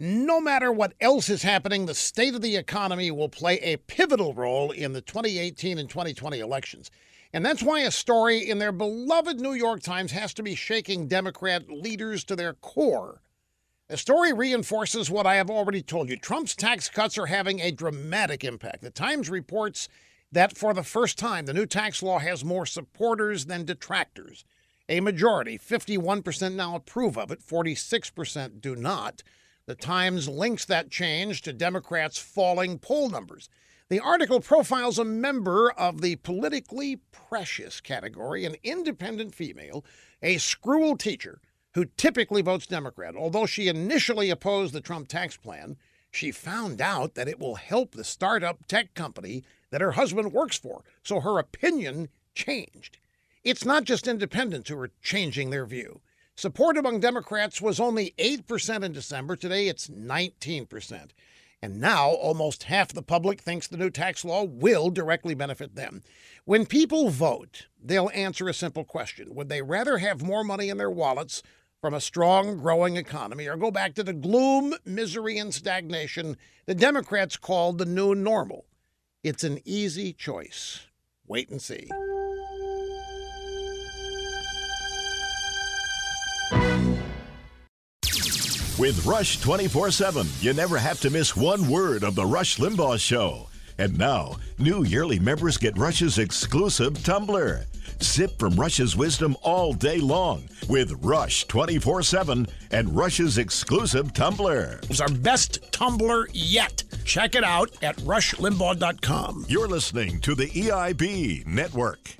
No matter what else is happening, the state of the economy will play a pivotal role in the 2018 and 2020 elections. And that's why a story in their beloved New York Times has to be shaking Democrat leaders to their core. The story reinforces what I have already told you. Trump's tax cuts are having a dramatic impact. The Times reports that for the first time, the new tax law has more supporters than detractors. A majority, 51%, now approve of it, 46% do not. The Times links that change to Democrats' falling poll numbers. The article profiles a member of the politically precious category, an independent female, a school teacher who typically votes Democrat. Although she initially opposed the Trump tax plan, she found out that it will help the startup tech company that her husband works for, so her opinion changed. It's not just independents who are changing their view. Support among Democrats was only 8% in December. Today it's 19%. And now almost half the public thinks the new tax law will directly benefit them. When people vote, they'll answer a simple question Would they rather have more money in their wallets from a strong, growing economy or go back to the gloom, misery, and stagnation the Democrats called the new normal? It's an easy choice. Wait and see. With Rush 24 7, you never have to miss one word of The Rush Limbaugh Show. And now, new yearly members get Rush's exclusive tumbler. Sip from Rush's wisdom all day long with Rush 24 7 and Rush's exclusive tumbler. It's our best tumbler yet. Check it out at rushlimbaugh.com. You're listening to the EIB Network.